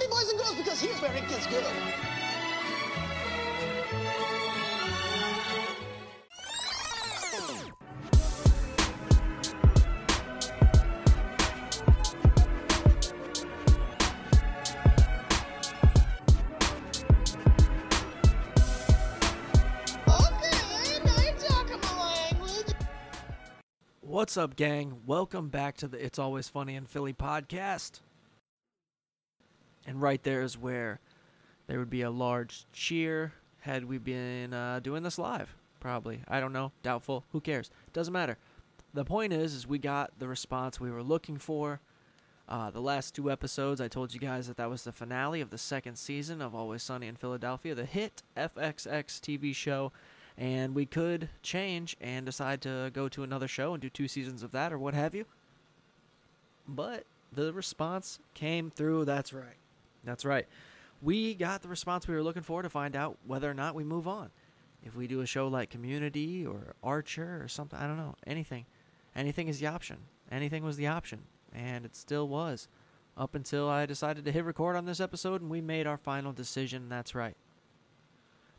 Howdy, boys and girls, because here's where it gets good. What's up, gang? Welcome back to the It's Always Funny in Philly podcast. And right there is where there would be a large cheer had we been uh, doing this live. Probably. I don't know. Doubtful. Who cares? Doesn't matter. The point is, is we got the response we were looking for. Uh, the last two episodes, I told you guys that that was the finale of the second season of Always Sunny in Philadelphia, the hit FXX TV show, and we could change and decide to go to another show and do two seasons of that or what have you. But the response came through. That's right. That's right. We got the response we were looking for to find out whether or not we move on. If we do a show like Community or Archer or something, I don't know, anything. Anything is the option. Anything was the option. And it still was. Up until I decided to hit record on this episode and we made our final decision. That's right.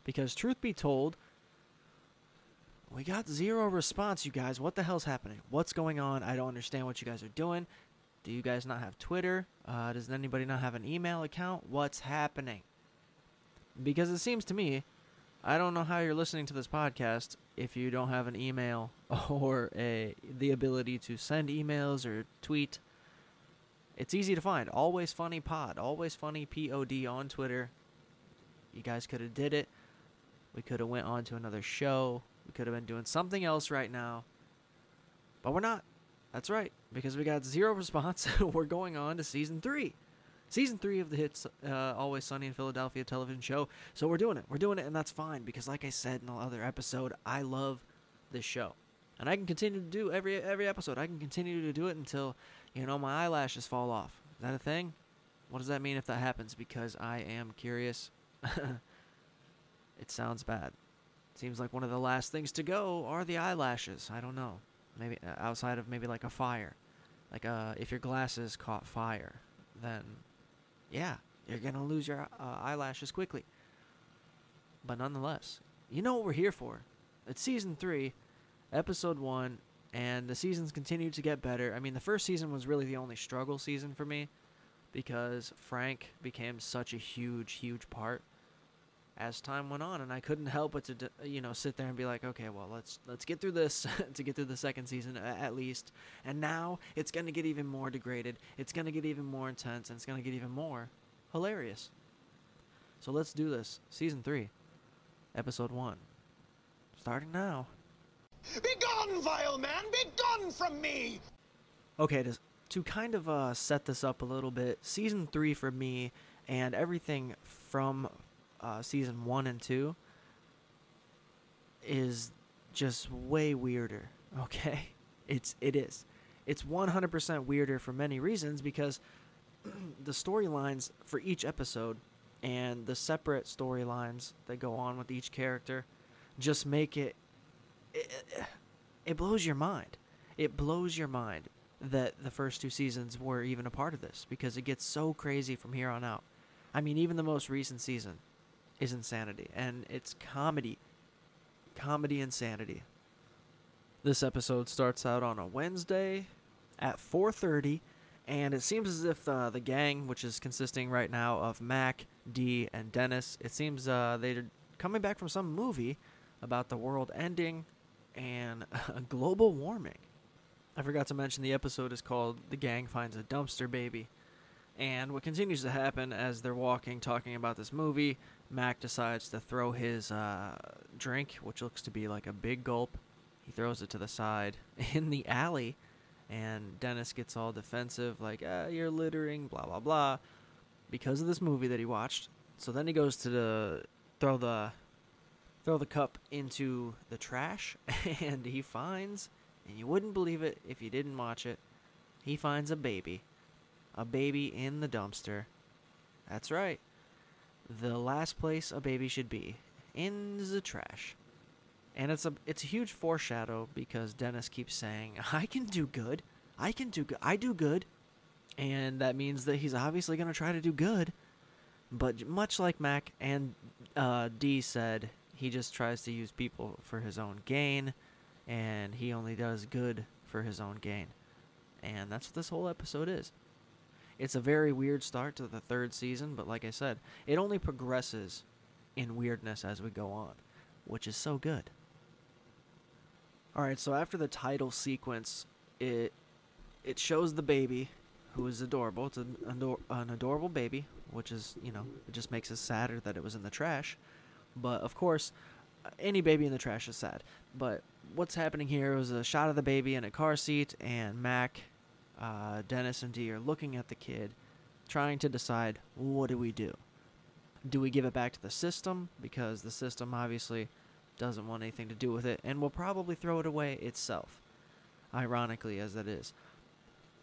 Because, truth be told, we got zero response, you guys. What the hell's happening? What's going on? I don't understand what you guys are doing. Do you guys not have Twitter? Uh, does anybody not have an email account? What's happening? Because it seems to me, I don't know how you're listening to this podcast if you don't have an email or a the ability to send emails or tweet. It's easy to find. Always funny pod. Always funny pod on Twitter. You guys could have did it. We could have went on to another show. We could have been doing something else right now. But we're not. That's right. Because we got zero response. we're going on to season three. Season three of the hits uh, Always Sunny in Philadelphia television show. So we're doing it. We're doing it, and that's fine. Because, like I said in the other episode, I love this show. And I can continue to do every every episode. I can continue to do it until, you know, my eyelashes fall off. Is that a thing? What does that mean if that happens? Because I am curious. it sounds bad. Seems like one of the last things to go are the eyelashes. I don't know. Maybe uh, outside of maybe like a fire. Like uh, if your glasses caught fire, then yeah, you're gonna lose your uh, eyelashes quickly. But nonetheless, you know what we're here for. It's season three, episode one, and the seasons continue to get better. I mean, the first season was really the only struggle season for me because Frank became such a huge, huge part as time went on, and I couldn't help but to you know sit there and be like, okay, well let's let's get through this to get through the second season at least, and now it's gonna get even more degraded, it's gonna get even more intense, and it's gonna get even more hilarious. So let's do this, season three, episode one, starting now. Be gone, vile man! Be gone from me! Okay, to, to kind of uh, set this up a little bit, season three for me and everything from uh, season one and two is just way weirder. Okay, it's it is. It's 100% weirder for many reasons because the storylines for each episode and the separate storylines that go on with each character just make it it, it blows your mind. It blows your mind that the first two seasons were even a part of this because it gets so crazy from here on out. I mean, even the most recent season is insanity, and it's comedy, comedy insanity. This episode starts out on a Wednesday at 4:30, and it seems as if uh, the gang, which is consisting right now of Mac, Dee, and Dennis, it seems uh, they're coming back from some movie about the world ending and global warming. I forgot to mention the episode is called "The Gang Finds a Dumpster Baby." And what continues to happen as they're walking, talking about this movie, Mac decides to throw his uh, drink, which looks to be like a big gulp. He throws it to the side in the alley, and Dennis gets all defensive, like, ah, "You're littering," blah blah blah, because of this movie that he watched. So then he goes to the throw the throw the cup into the trash, and he finds, and you wouldn't believe it if you didn't watch it, he finds a baby a baby in the dumpster. That's right. The last place a baby should be, in the trash. And it's a it's a huge foreshadow because Dennis keeps saying, "I can do good. I can do good. I do good." And that means that he's obviously going to try to do good But much like Mac and uh, Dee said, he just tries to use people for his own gain, and he only does good for his own gain. And that's what this whole episode is. It's a very weird start to the third season, but like I said, it only progresses in weirdness as we go on, which is so good. All right, so after the title sequence, it it shows the baby, who is adorable. It's an, ador- an adorable baby, which is you know it just makes us sadder that it was in the trash. But of course, any baby in the trash is sad. But what's happening here is a shot of the baby in a car seat, and Mac, uh, Dennis, and Dee are looking at the kid, trying to decide what do we do. Do we give it back to the system because the system obviously doesn't want anything to do with it and will probably throw it away itself, ironically as that is.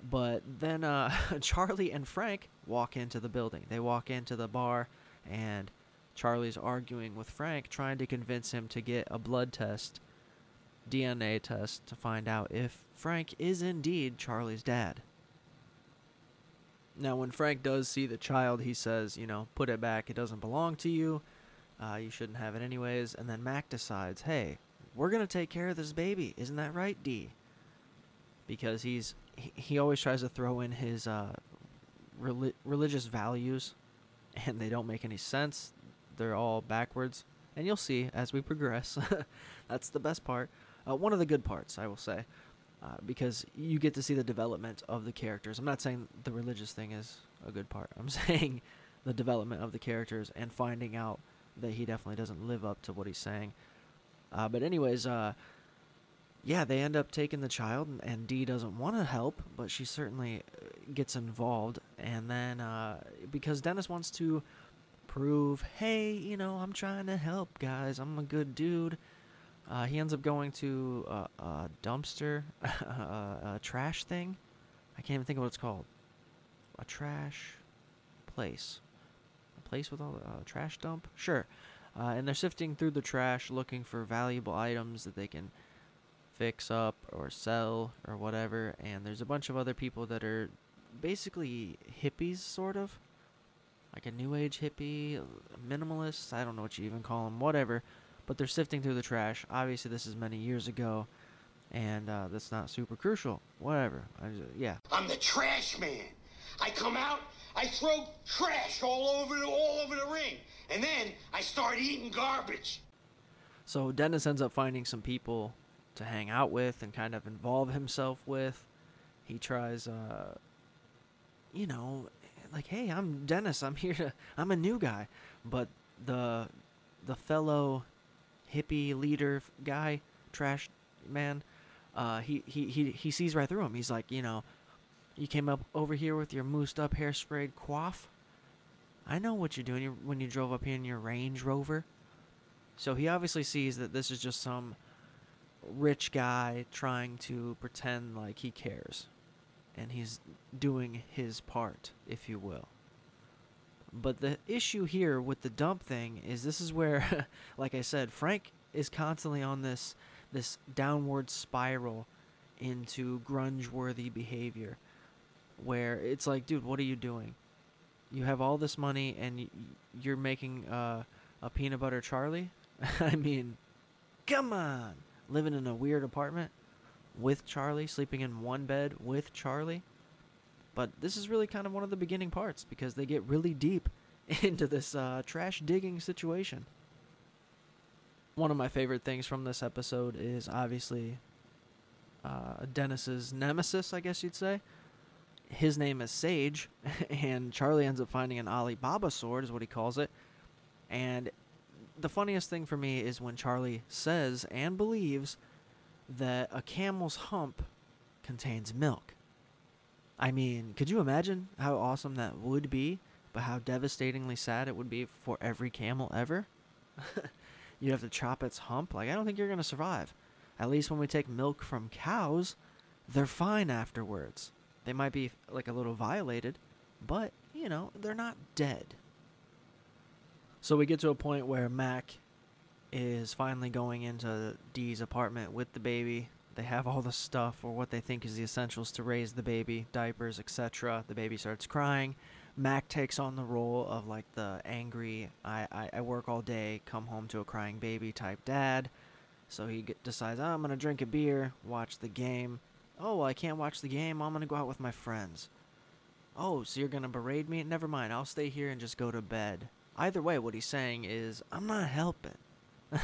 But then uh, Charlie and Frank walk into the building. They walk into the bar, and Charlie's arguing with Frank, trying to convince him to get a blood test, DNA test, to find out if Frank is indeed Charlie's dad. Now, when Frank does see the child, he says, you know, put it back. It doesn't belong to you. Uh, you shouldn't have it anyways. And then Mac decides, hey, we're going to take care of this baby. Isn't that right, Dee? Because he's he, always tries to throw in his uh, reli- religious values, and they don't make any sense. They're all backwards. And you'll see as we progress. That's the best part. Uh, one of the good parts, I will say. Uh, because you get to see the development of the characters. I'm not saying the religious thing is a good part. I'm saying the development of the characters and finding out that he definitely doesn't live up to what he's saying. Uh, but anyways, uh, yeah, they end up taking the child, and, Dee doesn't want to help, but she certainly uh, gets involved. And then uh, because Dennis wants to prove, hey, you know, I'm trying to help, guys. I'm a good dude. Uh, he ends up going to uh, a dumpster, a, a trash thing. I can't even think of what it's called. A trash place. A place with all the uh, trash dump? Sure. Uh, and they're sifting through the trash looking for valuable items that they can fix up or sell or whatever. And there's a bunch of other people that are basically hippies, sort of. Like a new age hippie, minimalist. I don't know what you even call them, whatever but they're sifting through the trash. Obviously, this is many years ago, and uh, that's not super crucial. Whatever. I just, yeah. I'm the trash man. I come out, I throw trash all over the all over the ring, and then I start eating garbage. So Dennis ends up finding some people to hang out with and kind of involve himself with. He tries, uh, you know, like, hey, I'm Dennis. I'm here to. I'm a new guy, but the the fellow hippie leader guy, trash man, uh, he, he, he, he sees right through him. He's like, you know, you came up over here with your moosed up hairsprayed coif. I know what you're doing when you drove up here in your Range Rover. So he obviously sees that this is just some rich guy trying to pretend like he cares. And he's doing his part, if you will. But the issue here with the dump thing is this is where, like I said, Frank is constantly on this this downward spiral into grunge-worthy behavior, where it's like, dude, what are you doing? You have all this money and you're making uh, a peanut butter Charlie. I mean, come on, living in a weird apartment with Charlie, sleeping in one bed with Charlie. But this is really kind of one of the beginning parts because they get really deep into this uh, trash digging situation. One of my favorite things from this episode is obviously uh, Dennis's nemesis, I guess you'd say. His name is Sage, and Charlie ends up finding an Alibaba sword, is what he calls it. And the funniest thing for me is when Charlie says and believes that a camel's hump contains milk. I mean, could you imagine how awesome that would be, but how devastatingly sad it would be for every camel ever? You'd have to chop its hump. Like, I don't think you're going to survive. At least when we take milk from cows, they're fine afterwards. They might be like a little violated, but, you know, they're not dead. So we get to a point where Mac is finally going into Dee's apartment with the baby. They have all the stuff or what they think is the essentials to raise the baby, diapers, etc. The baby starts crying. Mac takes on the role of like the angry, I, I, I work all day, come home to a crying baby type dad. So he decides, oh, I'm going to drink a beer, watch the game. Oh, well, I can't watch the game. I'm going to go out with my friends. Oh, so you're going to berate me? Never mind. I'll stay here and just go to bed. Either way, what he's saying is, I'm not helping.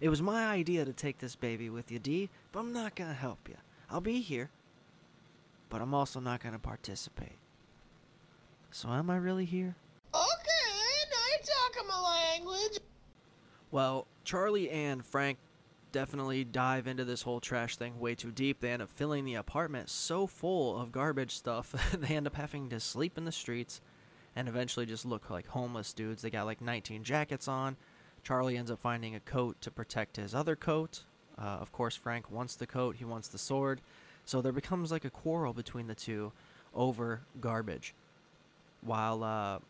it was my idea to take this baby with you, Dee, but I'm not going to help you. I'll be here, but I'm also not going to participate. So am I really here? Okay, now you're talking my language. Well, Charlie and Frank definitely dive into this whole trash thing way too deep. They end up filling the apartment so full of garbage stuff, they end up having to sleep in the streets and eventually just look like homeless dudes. They got like 19 jackets on. Charlie ends up finding a coat to protect his other coat. Uh, of course, Frank wants the coat, he wants the sword. So there becomes like a quarrel between the two over garbage. While uh,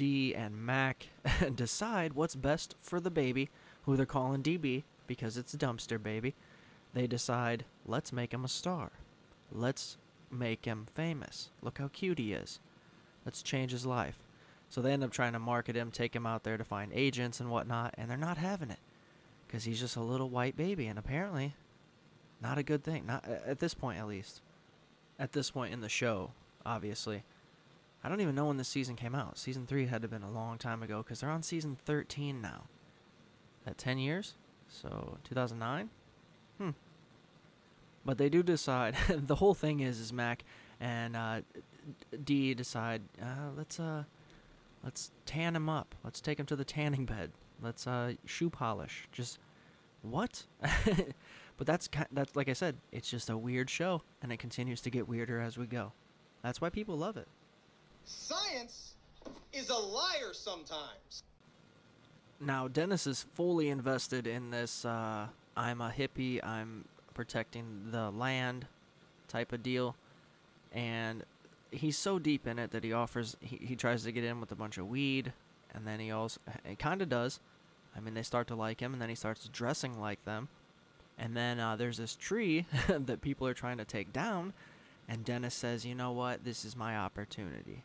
and Mac decide what's best for the baby, who they're calling DB, because it's a dumpster baby, they decide, let's make him a star. Let's make him famous. Look how cute he is. Let's change his life. So they end up trying to market him, take him out there to find agents and whatnot, and they're not having it. Because he's just a little white baby, and apparently, not a good thing. Not at this point, at least. At this point in the show, obviously. I don't even know when this season came out. Season 3 had to have been a long time ago, because they're on season 13 now. At 10 years? So 2009. Hmm. But they do decide. the whole thing is, is Mac and uh, Dee decide. Uh, let's uh, let's tan him up. Let's take him to the tanning bed. Let's uh, shoe polish. Just what? but that's that's like I said. It's just a weird show, and it continues to get weirder as we go. That's why people love it. Science is a liar sometimes. Now, Dennis is fully invested in this uh, I'm a hippie, I'm protecting the land type of deal. And he's so deep in it that he offers, he, he tries to get in with a bunch of weed. And then he also, it kind of does. I mean, they start to like him, and then he starts dressing like them. And then uh, there's this tree that people are trying to take down. And Dennis says, you know what? This is my opportunity.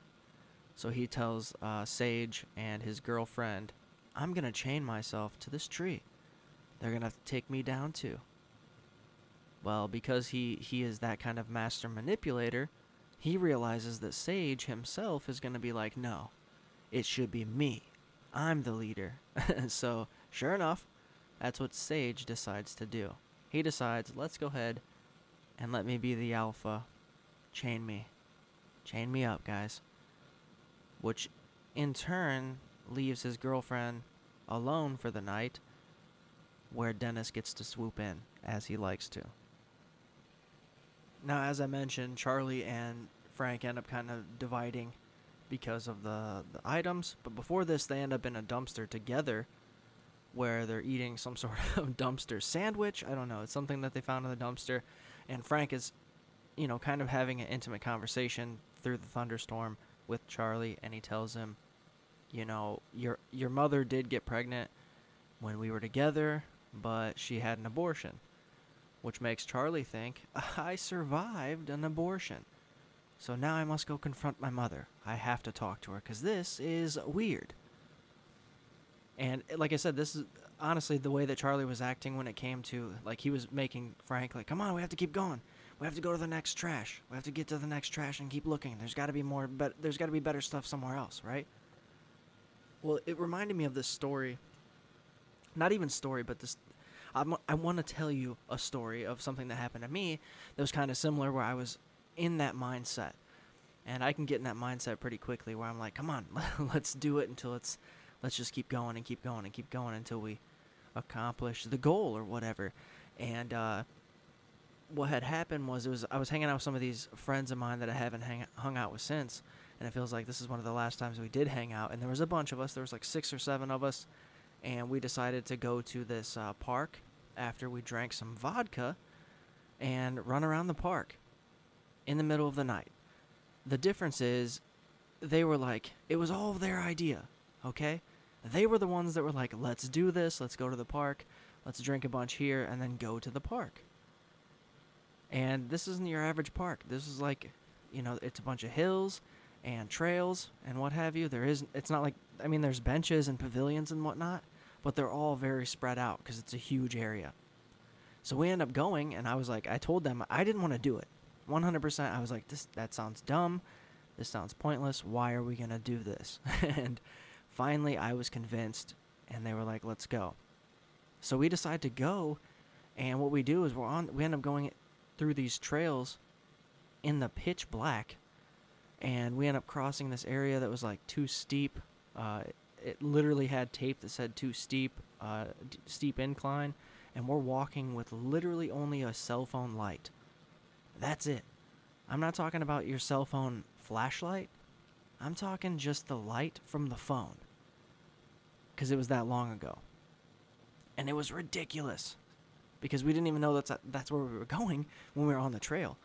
So he tells uh, Sage and his girlfriend I'm to chain myself to this tree. They're to take me down too. Well, because he, he is that kind of master manipulator, he realizes that Sage himself is going to be like, no, it should be me. I'm the leader. so, sure enough, that's what Sage decides to do. He decides, let's go ahead and let me be the alpha. Chain me. Chain me up, guys. Which, in turn, leaves his girlfriend alone for the night, where Dennis gets to swoop in as he likes to. Now, as I mentioned, Charlie and Frank end up kind of dividing because of the, the items, but before this, they end up in a dumpster together where they're eating some sort of dumpster sandwich. I don't know. It's something that they found in the dumpster. And Frank is, you know, kind of having an intimate conversation through the thunderstorm with Charlie, and he tells him, you know, your your mother did get pregnant when we were together, but she had an abortion, which makes Charlie think I survived an abortion. So now I must go confront my mother. I have to talk to her cuz this is weird. And eh, like I said, this is honestly the way that Charlie was acting when it came to like he was making Frank like, "Come on, we have to keep going. We have to go to the next trash. We have to get to the next trash and keep looking. There's got to be more but there's got to be better stuff somewhere else, right?" Well, it reminded me of this story. Not even story, but this. I'm, I want to tell you a story of something that happened to me that was kind of similar, where I was in that mindset, and I can get in that mindset pretty quickly, where I'm like, "Come on, let's do it until it's, let's just keep going and keep going and keep going until we accomplish the goal or whatever." And uh, what had happened was it was I was hanging out with some of these friends of mine that I haven't hang, hung out with since, and it feels like this is one of the last times we did hang out. And there was a bunch of us. There was like six or seven of us, and we decided to go to this uh, park after we drank some vodka and run around the park in the middle of the night. The difference is, they were like, it was all their idea, okay? They were the ones that were like, let's do this, let's go to the park, let's drink a bunch here, and then go to the park. And this isn't your average park. This is like, you know, it's a bunch of hills, and trails and what have you. There is it's not like I mean there's benches and pavilions and whatnot, but they're all very spread out because it's a huge area. So we end up going, and I was like, I told them I didn't want to do it. 100%. I was like, this that sounds dumb. This sounds pointless. Why are we gonna do this? and finally, I was convinced, and they were like, let's go. So we decide to go, and what we do is we're on. We end up going through these trails in the pitch black, and we end up crossing this area that was like too steep. Uh, it literally had tape that said too steep, uh, d- steep incline, and we're walking with literally only a cell phone light. That's it. I'm not talking about your cell phone flashlight. I'm talking just the light from the phone. Because it was that long ago. And it was ridiculous. Because we didn't even know that's, that's where we were going when we were on the trail.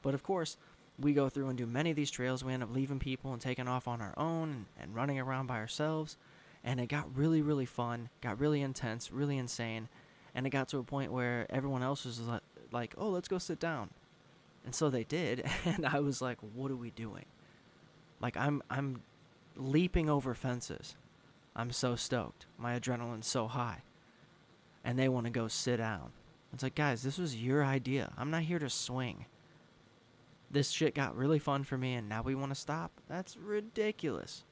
But of course, we go through and do many of these trails. We end up leaving people and taking off on our own and, and running around by ourselves. And it got really, really fun, got really intense, really insane. And it got to a point where everyone else was like, oh, let's go sit down. And so they did. And I was like, what are we doing? Like, I'm, I'm leaping over fences. I'm so stoked. My adrenaline's so high. And they want to go sit down. It's like, guys, this was your idea. I'm not here to swing this shit got really fun for me and now we want to stop? That's ridiculous.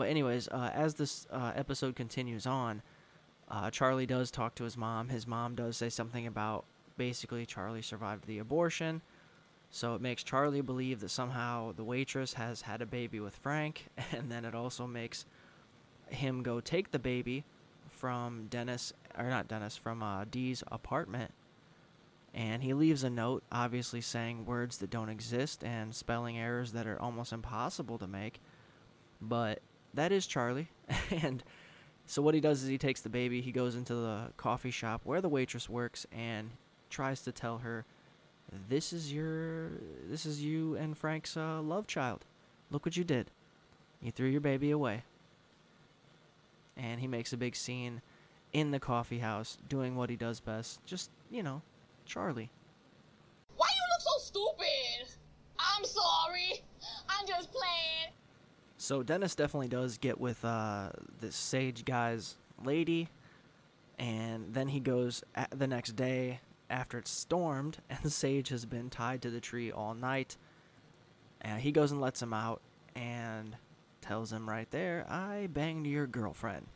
But, anyways, uh, as this uh, episode continues on, uh, Charlie does talk to his mom. His mom does say something about basically Charlie survived the abortion. So it makes Charlie believe that somehow the waitress has had a baby with Frank. And then it also makes him go take the baby from Dennis, or not Dennis, from uh, Dee's apartment and he leaves a note, obviously saying words that don't exist and spelling errors that are almost impossible to make. But that is Charlie. and so what he does is he takes the baby, he goes into the coffee shop where the waitress works and tries to tell her this is your this is you and Frank's uh, love child. Look what you did. You threw your baby away. And he makes a big scene in the coffee house doing what he does best. Just, you know, Charlie. Why you look so stupid? I'm sorry. I'm just playing. So Dennis definitely does get with uh, this sage guy's lady, and then he goes the next day after it's stormed, and the sage has been tied to the tree all night. And he goes and lets him out, and tells him right there, "I banged your girlfriend."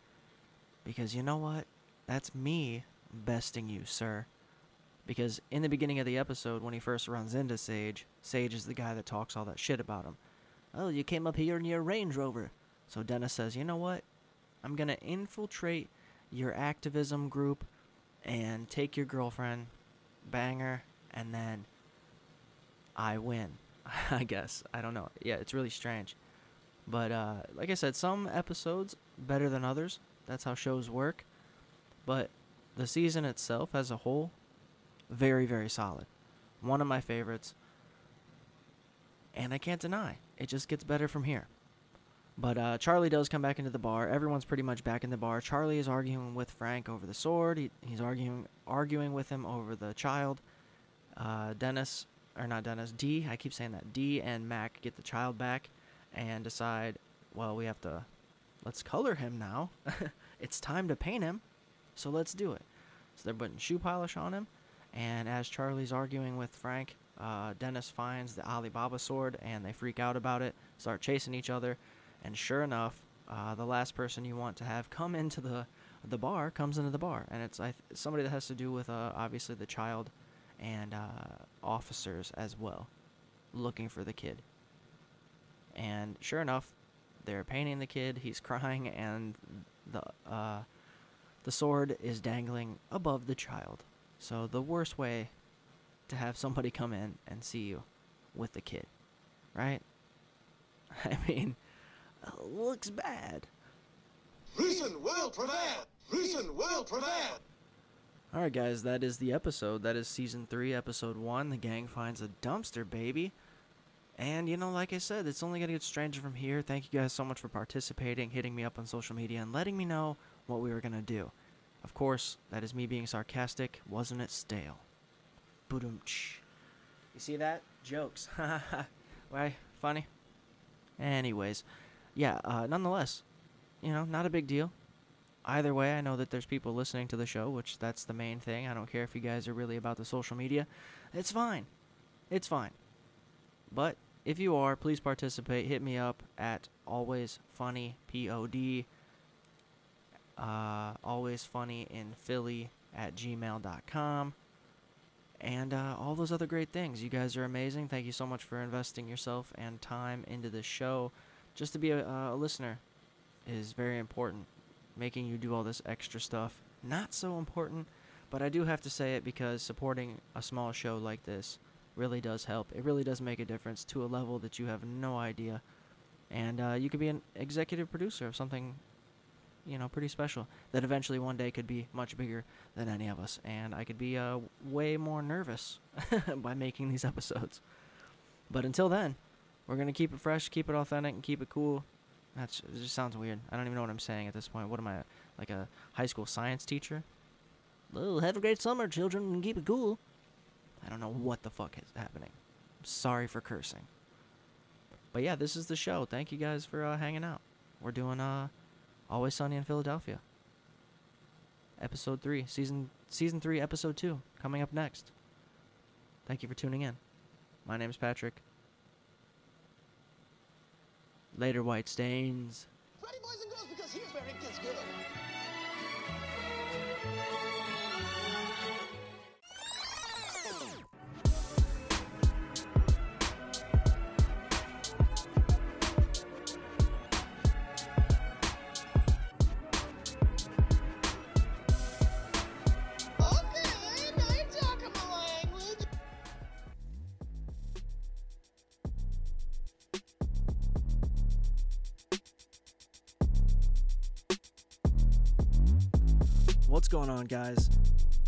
Because you know what? That's me besting you, sir. Because in the beginning of the episode, when he first runs into Sage, Sage is the guy that talks all that shit about him. Oh, you came up here in your Range Rover. So Dennis says, you know what? I'm going to infiltrate your activism group and take your girlfriend, bang her, and then I win. I guess. I don't know. Yeah, it's really strange. But uh, like I said, some episodes better than others. That's how shows work. But the season itself as a whole very, very solid. One of my favorites. And I can't deny, it just gets better from here. But uh, Charlie does come back into the bar. Everyone's pretty much back in the bar. Charlie is arguing with Frank over the sword. He, he's arguing arguing with him over the child. Uh, Dennis, or not Dennis, Dee. I keep saying that. Dee and Mac get the child back and decide, well, we have to, let's color him now. it's time to paint him, so let's do it. So they're putting shoe polish on him, and as Charlie's arguing with Frank, uh, Dennis finds the Alibaba sword and they freak out about it, start chasing each other. And sure enough, uh, the last person you want to have come into the the bar comes into the bar, and it's th- somebody that has to do with uh, obviously the child and uh, officers as well, looking for the kid. And sure enough, they're painting the kid. He's crying, and the uh, the sword is dangling above the child. So the worst way to have somebody come in and see you with the kid, right? I mean, looks bad. Reason will prevail. Reason will prevail. All right, guys, that is the episode. That is season three, episode one. The gang finds a dumpster, baby. And, you know, like I said, it's only going to get stranger from here. Thank you guys so much for participating, hitting me up on social media, and letting me know what we were going to do. Of course, that is me being sarcastic. Wasn't it stale? Boom. You see that? Jokes. Why? Funny? Anyways, yeah, uh, nonetheless, you know, not a big deal. Either way, I know that there's people listening to the show, which that's the main thing. I don't care if you guys are really about the social media. It's fine. It's fine. But if you are, please participate. Hit me up at always funny pod. Uh, always funny in Philly at gmail.com. And uh, all those other great things. You guys are amazing. Thank you so much for investing yourself and time into this show. Just to be a, a listener is very important. Making you do all this extra stuff, not so important. But I do have to say it because supporting a small show like this really does help. It really does make a difference to a level that you have no idea. And uh, you could be an executive producer of something, you know, pretty special that eventually one day could be much bigger than any of us. And I could be uh, way more nervous by making these episodes. But until then, we're going to keep it fresh, keep it authentic, and keep it cool. That's it just sounds weird. I don't even know what I'm saying at this point. What am I, like a high school science teacher? Well, have a great summer, children, and keep it cool. I don't know what the fuck is happening. I'm sorry for cursing. But yeah, this is the show. Thank you guys for uh, hanging out. We're doing uh, Always Sunny in Philadelphia. Episode 3, season season 3, episode 2 coming up next. Thank you for tuning in. My name is Patrick. Later, White Stains. Boys and girls, because here's where it gets good. On, guys?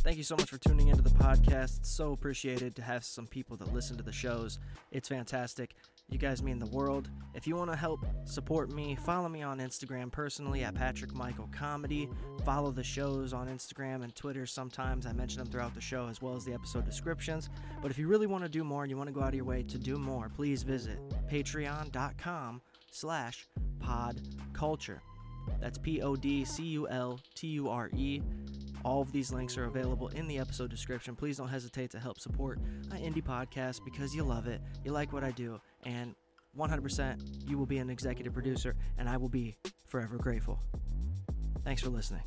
Thank you so much for tuning into the podcast. So appreciated to have some people that listen to the shows. It's fantastic. You guys mean the world. If you want to help support me, follow me on Instagram personally at Patrick Michael Comedy. Follow the shows on Instagram and Twitter sometimes. I mention them throughout the show as well as the episode descriptions. But if you really want to do more and you want to go out of your way to do more, please visit patreon.com slash podculture. That's P O D C U L T U R E. All of these links are available in the episode description. Please don't hesitate to help support my indie podcast because you love it, you like what I do, and 100% you will be an executive producer, and I will be forever grateful. Thanks for listening.